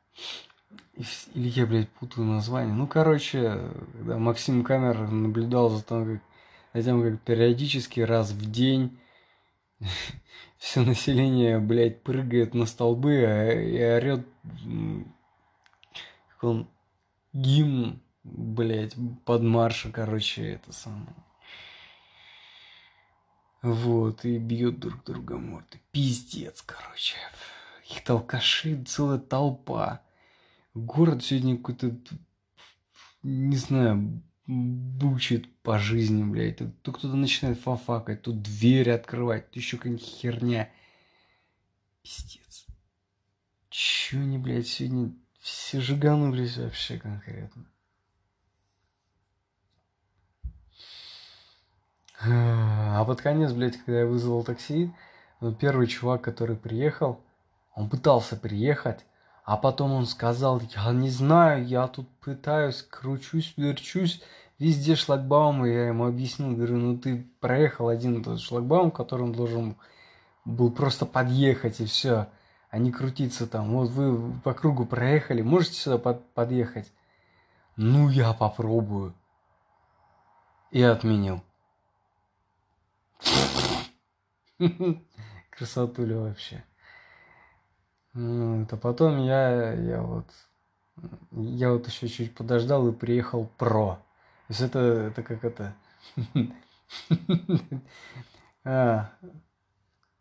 Э, или я, блядь, путаю название. Ну, короче, да, Максим Камер наблюдал за тем, как, за тем, как периодически раз в день все население, блядь, прыгает на столбы а, и орет, как он, гимн, блядь, под марша, короче, это самое. Вот, и бьют друг друга морды. Пиздец, короче каких-то алкашей целая толпа. Город сегодня какой-то, не знаю, бучит по жизни, блядь. то кто-то начинает фафакать, то двери открывать, то еще какая-нибудь херня. Пиздец. че не, блядь, сегодня все жиганулись вообще конкретно. А, а под конец, блядь, когда я вызвал такси, ну, первый чувак, который приехал, он пытался приехать, а потом он сказал, я не знаю, я тут пытаюсь, кручусь, верчусь, везде шлагбаумы. Я ему объяснил, говорю, ну ты проехал один тот шлагбаум, которым должен был просто подъехать и все, а не крутиться там. Вот вы по кругу проехали, можете сюда под, подъехать? Ну, я попробую. И отменил. Красотуля вообще. Это потом я, я вот, я вот еще чуть подождал и приехал про. То есть это, это как это... а,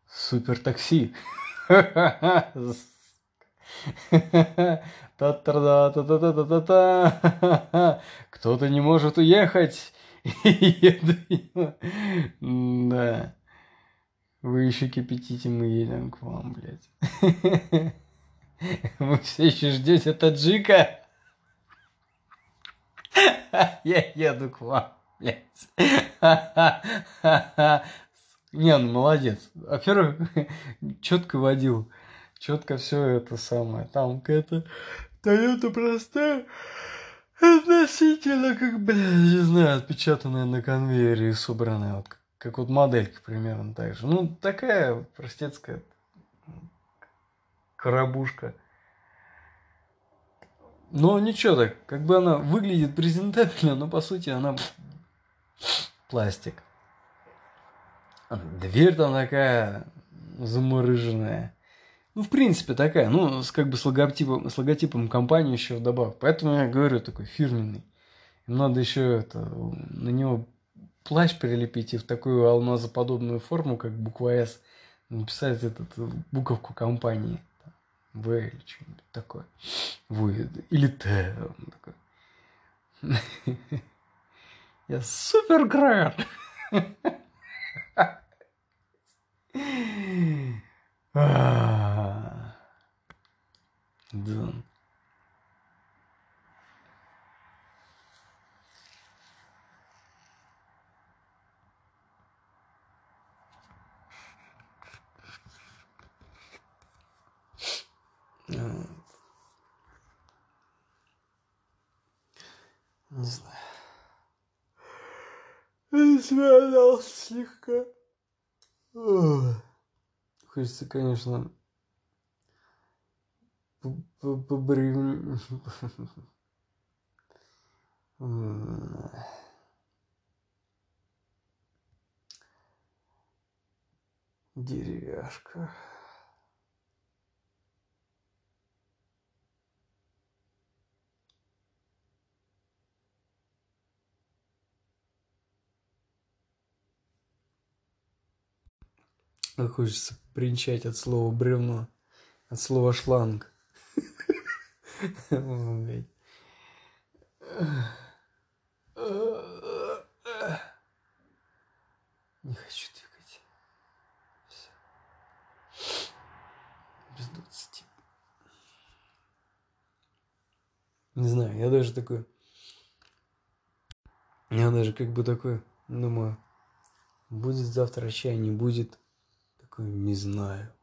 супер такси. Кто-то не может уехать. Да. Вы еще кипятите, мы едем к вам, блядь. Вы все еще ждете таджика? Я еду к вам, блядь. Не, ну молодец. Во-первых, четко водил. Четко все это самое. Там какая-то Тойота простая. Относительно, как, блядь, не знаю, отпечатанная на конвейере и собранная, вот, как вот моделька примерно так же. Ну, такая простецкая коробушка. Но ничего так, как бы она выглядит презентабельно, но по сути она пластик. Дверь там такая заморыженная. Ну, в принципе, такая, ну, с, как бы с логотипом, с логотипом компании еще вдобавок. Поэтому я говорю, такой фирменный. Им надо еще это, на него плащ прилепить и в такую алмазоподобную форму, как буква «С», написать этот, буковку компании. В или что-нибудь такое. В или Т. Я супер град. Да. Не знаю. Связал слегка. Хочется, конечно, побрив... Деревяшка. Хочется принчать от слова бревно, от слова шланг. Не хочу двигать. Все. Без двадцати. Не знаю, я даже такой... Я даже как бы такой думаю, будет завтра чай, не будет. Такой, не знаю.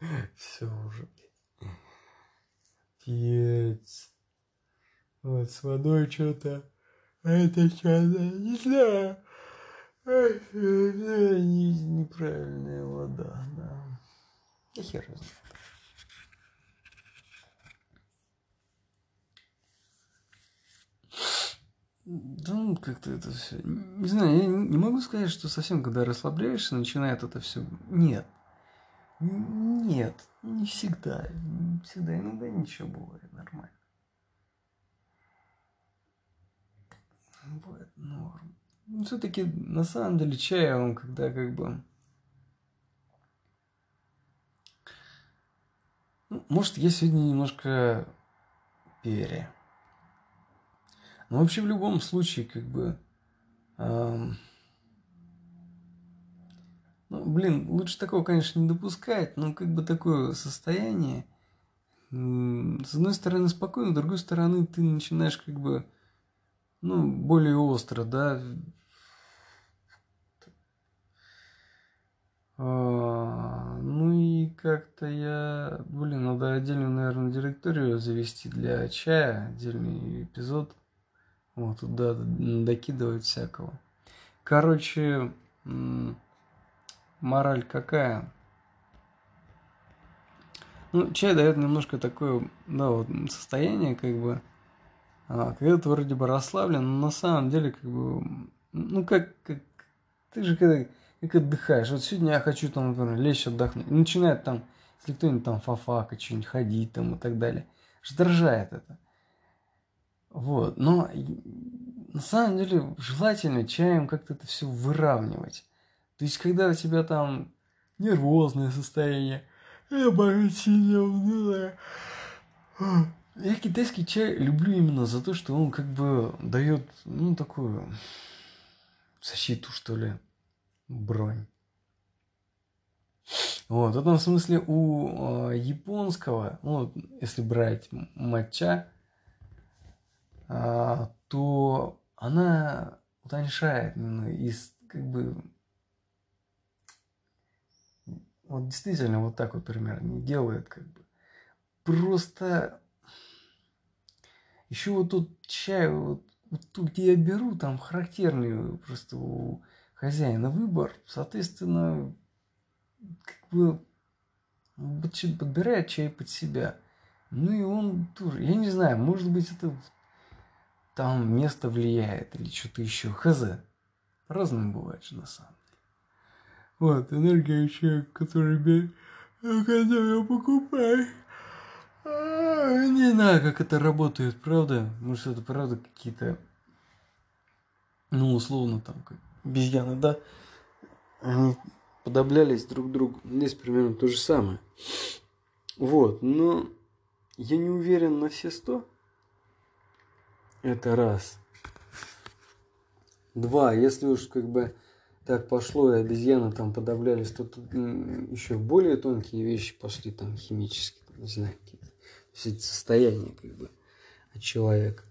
Все уже, Пец. Вот с водой что-то. Это что-то, не знаю. Неправильная вода, да. Я хер. Да, ну, как-то это все. Не знаю, я не могу сказать, что совсем, когда расслабляешься, начинает это все. Нет. Нет, не всегда. Не всегда, иногда ничего бывает нормально. Бывает норм. Ну, все-таки, на самом деле, чай, он когда как бы... Ну, может, я сегодня немножко пере. Но вообще в любом случае, как бы... Эм, ну, блин, лучше такого, конечно, не допускать, но как бы такое состояние, с одной стороны спокойно, с другой стороны ты начинаешь как бы, ну, более остро, да, А, ну и как-то я, блин, надо отдельную, наверное, директорию завести для чая, отдельный эпизод. Вот туда докидывать всякого. Короче, мораль какая? Ну, чай дает немножко такое, да, вот состояние, как бы, а, когда ты вроде бы расслаблен, но на самом деле, как бы, ну, как, как ты же когда как отдыхаешь. Вот сегодня я хочу там, например, лечь отдохнуть. Начинает там, если кто-нибудь там фафака, что-нибудь ходить там и так далее. Раздражает это. Вот. Но на самом деле желательно чаем как-то это все выравнивать. То есть, когда у тебя там нервозное состояние, боюсь, я китайский чай люблю именно за то, что он как бы дает, ну, такую защиту, что ли бронь. Вот, в этом смысле у э, японского, ну, если брать матча, то она утоньшает ну, из как бы вот действительно вот так вот примерно не делает как бы просто еще вот тут чай вот, вот тут где я беру там характерный просто у хозяина выбор, соответственно, как бы подбирает чай под себя. Ну и он тоже, я не знаю, может быть это там место влияет или что-то еще. Хз. Разным бывает же на самом деле. Вот, энергия человека, который, который я покупаю. Не знаю, как это работает, правда? Может, это правда какие-то, ну, условно, там, как обезьяны, да, они подоблялись друг другу. Здесь примерно то же самое. Вот, но я не уверен на все сто. Это раз. Два, если уж как бы так пошло, и обезьяны там подавлялись, то тут еще более тонкие вещи пошли, там химические, не знаю, какие-то все эти состояния как бы от человека.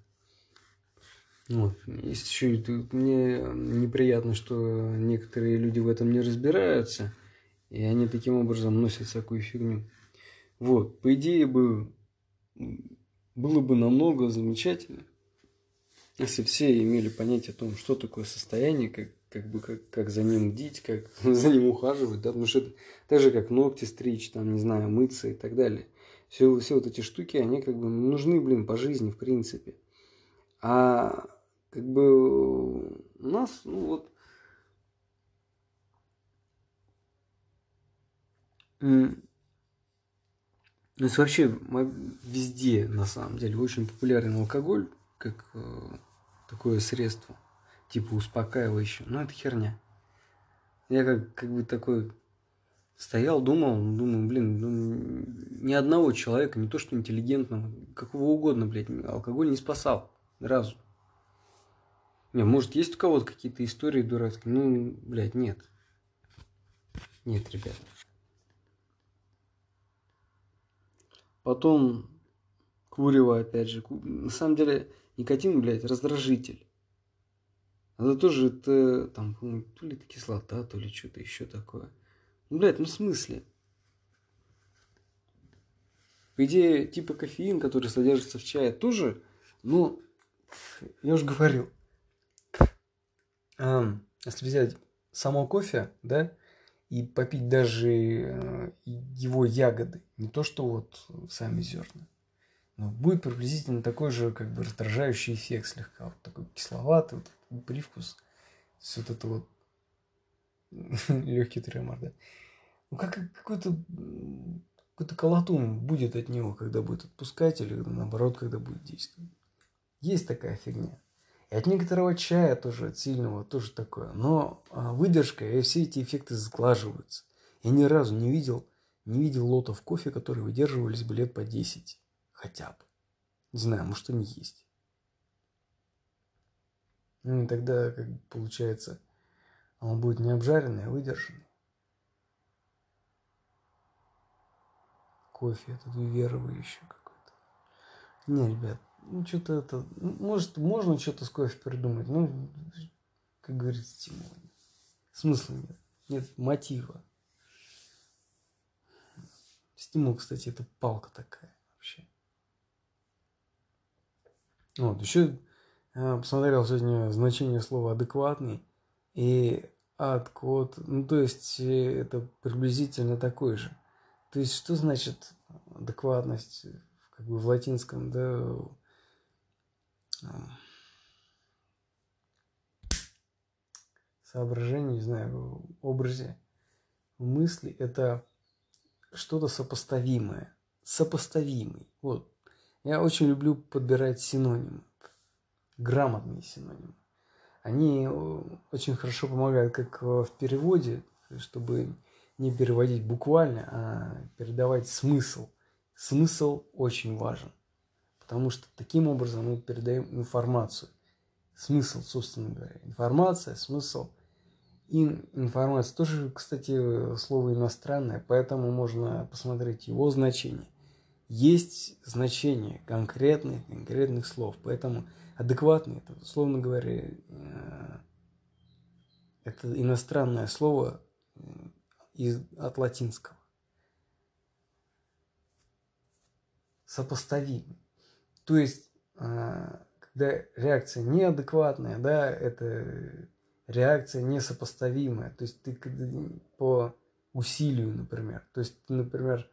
Вот. Есть еще мне неприятно, что некоторые люди в этом не разбираются, и они таким образом носят всякую фигню. Вот, по идее бы было бы намного замечательно, если все имели понятие о том, что такое состояние, как, как бы как, как за ним бдить, как за ним ухаживать, да, потому что это так же, как ногти стричь, там, не знаю, мыться и так далее. Все, все вот эти штуки, они как бы нужны, блин, по жизни, в принципе. А как бы у нас, ну вот, то есть вообще везде, на самом деле, очень популярен алкоголь, как э, такое средство, типа успокаивающее. Но это херня. Я как, как бы такой стоял, думал, думаю, блин, ну, ни одного человека, не то что интеллигентного, какого угодно, блядь, алкоголь не спасал разу. Не, может, есть у кого-то какие-то истории дурацкие? Ну, блядь, нет. Нет, ребят. Потом курево, опять же. На самом деле, никотин, блядь, раздражитель. Это тоже, это, там, то ли это кислота, то ли что-то еще такое. Ну, блядь, ну в смысле? По идее, типа кофеин, который содержится в чае, тоже, ну, я уже говорил, если взять само кофе, да, и попить даже э, его ягоды, не то что вот сами зерна, но будет приблизительно такой же как бы раздражающий эффект слегка, вот такой кисловатый вот, привкус, все вот это вот легкий тремор, да. Ну как какой-то какой-то колотун будет от него, когда будет отпускать, или наоборот, когда будет действовать. Есть такая фигня. И от некоторого чая тоже, от сильного, тоже такое. Но а, выдержка и все эти эффекты сглаживаются. Я ни разу не видел, не видел лотов кофе, которые выдерживались бы лет по 10. Хотя бы. Не знаю, может они есть. Ну и тогда, как получается, он будет не обжаренный, а выдержанный. Кофе этот уверовый какой-то. Не, ребят, ну, что-то это, ну, может, можно что-то с кофе придумать, ну, как говорится, Тимон. Смысла нет. Нет мотива. Стимул, кстати, это палка такая вообще. Вот, еще э, посмотрел сегодня значение слова адекватный. И код, ну то есть э, это приблизительно такой же. То есть что значит адекватность как бы в латинском, да, соображение, не знаю, образе, мысли – это что-то сопоставимое, сопоставимый. Вот. Я очень люблю подбирать синонимы, грамотные синонимы. Они э, очень хорошо помогают как в переводе, чтобы не переводить буквально, а передавать смысл. Смысл очень важен, потому что таким образом мы передаем информацию. Смысл, собственно говоря. Информация, смысл – Ин, информация тоже, кстати, слово иностранное, поэтому можно посмотреть его значение. Есть значение конкретных, конкретных слов, поэтому адекватный, это, условно говоря, э, это иностранное слово э, из, от латинского. Сопоставимый. То есть, э, когда реакция неадекватная, да, это реакция несопоставимая. То есть ты по усилию, например. То есть ты, например,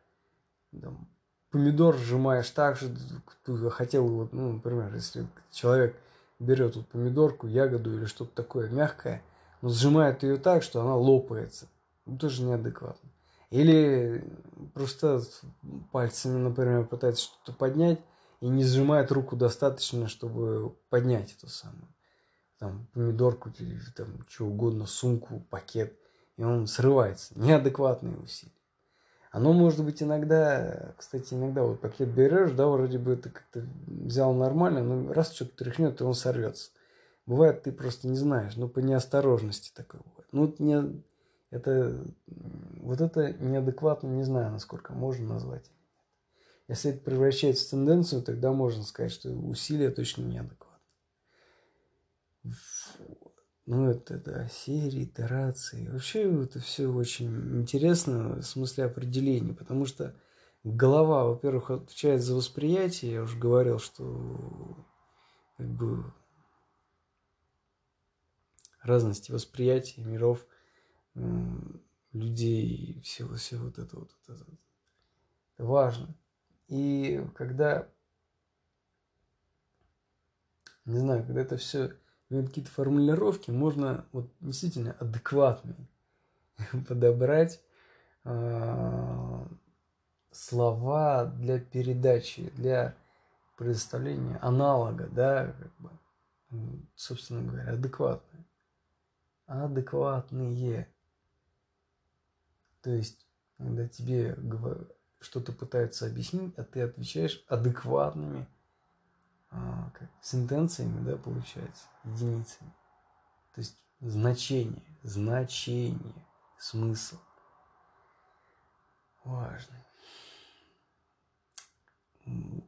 там, помидор сжимаешь так же, хотел его, ну, например, если человек берет вот помидорку, ягоду или что-то такое мягкое, но сжимает ее так, что она лопается. Ну, тоже неадекватно. Или просто пальцами, например, пытается что-то поднять и не сжимает руку достаточно, чтобы поднять эту самую там, помидорку, там, что угодно, сумку, пакет, и он срывается. Неадекватные усилия. Оно может быть иногда, кстати, иногда вот пакет берешь, да, вроде бы ты как-то взял нормально, но раз что-то тряхнет, и он сорвется. Бывает, ты просто не знаешь, ну, по неосторожности такое бывает. Ну, не, это, вот это неадекватно, не знаю, насколько можно назвать. Если это превращается в тенденцию, тогда можно сказать, что усилия точно неадекватны ну, это, да, серии, итерации. Вообще это все очень интересно в смысле определения, потому что голова, во-первых, отвечает за восприятие. Я уже говорил, что как бы разности восприятия миров людей, всего, всего вот это вот, вот это, это важно. И когда, не знаю, когда это все какие-то формулировки можно вот действительно адекватные подобрать э, слова для передачи, для предоставления аналога, да, как бы, собственно говоря, адекватные. Адекватные. То есть, когда тебе что-то пытаются объяснить, а ты отвечаешь адекватными а, как, сентенциями, да, получается, единицами. То есть значение, значение, смысл. Важный. Вот.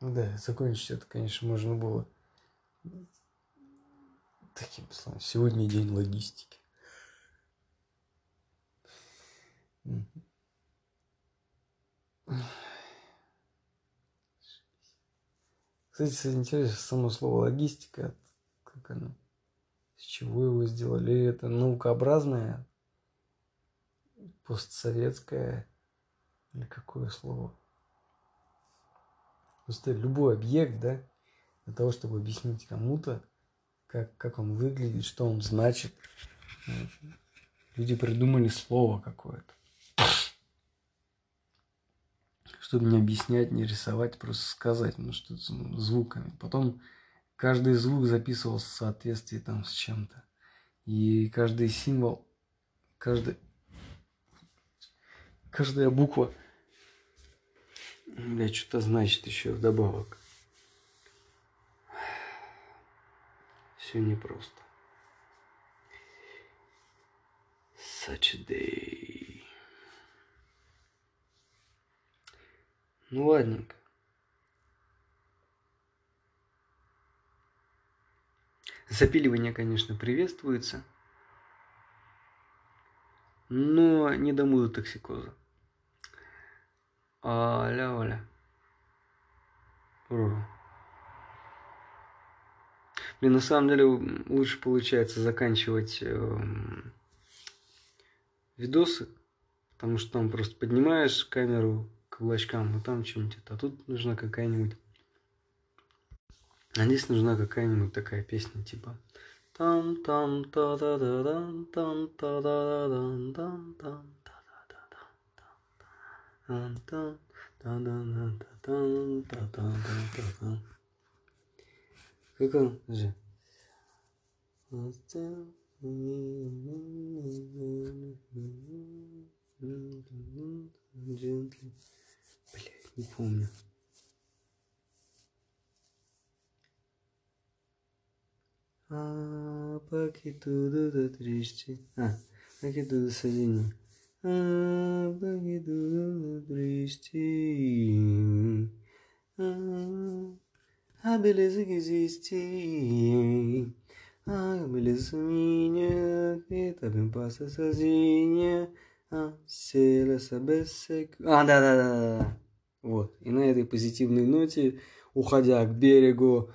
Да, закончить это, конечно, можно было таким словом. Сегодня день логистики. Кстати, интересно, само слово логистика, как оно, с чего его сделали, это наукообразное, постсоветское, или какое слово? Просто любой объект, да, для того, чтобы объяснить кому-то, как, как он выглядит, что он значит. Люди придумали слово какое-то. Чтобы не объяснять, не рисовать, просто сказать, ну что звуками. Потом каждый звук записывался в соответствии там с чем-то. И каждый символ, каждый, каждая буква, бля, что-то значит еще вдобавок. Все непросто. Such a day. Ну ладненько. Запиливание, конечно, приветствуется, но не до муда токсикоза. Аля-оля. Блин, на самом деле лучше получается заканчивать э, видосы, потому что там просто поднимаешь камеру к облачкам, и там что-нибудь, а тут нужна какая-нибудь а здесь нужна какая-нибудь такая песня, типа там там та да да да там та да да там там та да да там там та да да да там та да да да там как он же Блять, не помню. Ah, para que tudo tá triste. Ah, para que tudo sozinho. Ah, para que tudo tá triste. Ah, A beleza minha que também passa sozinha. А, села собесек. А, да, да, да, да. Вот. И на этой позитивной ноте, уходя к берегу,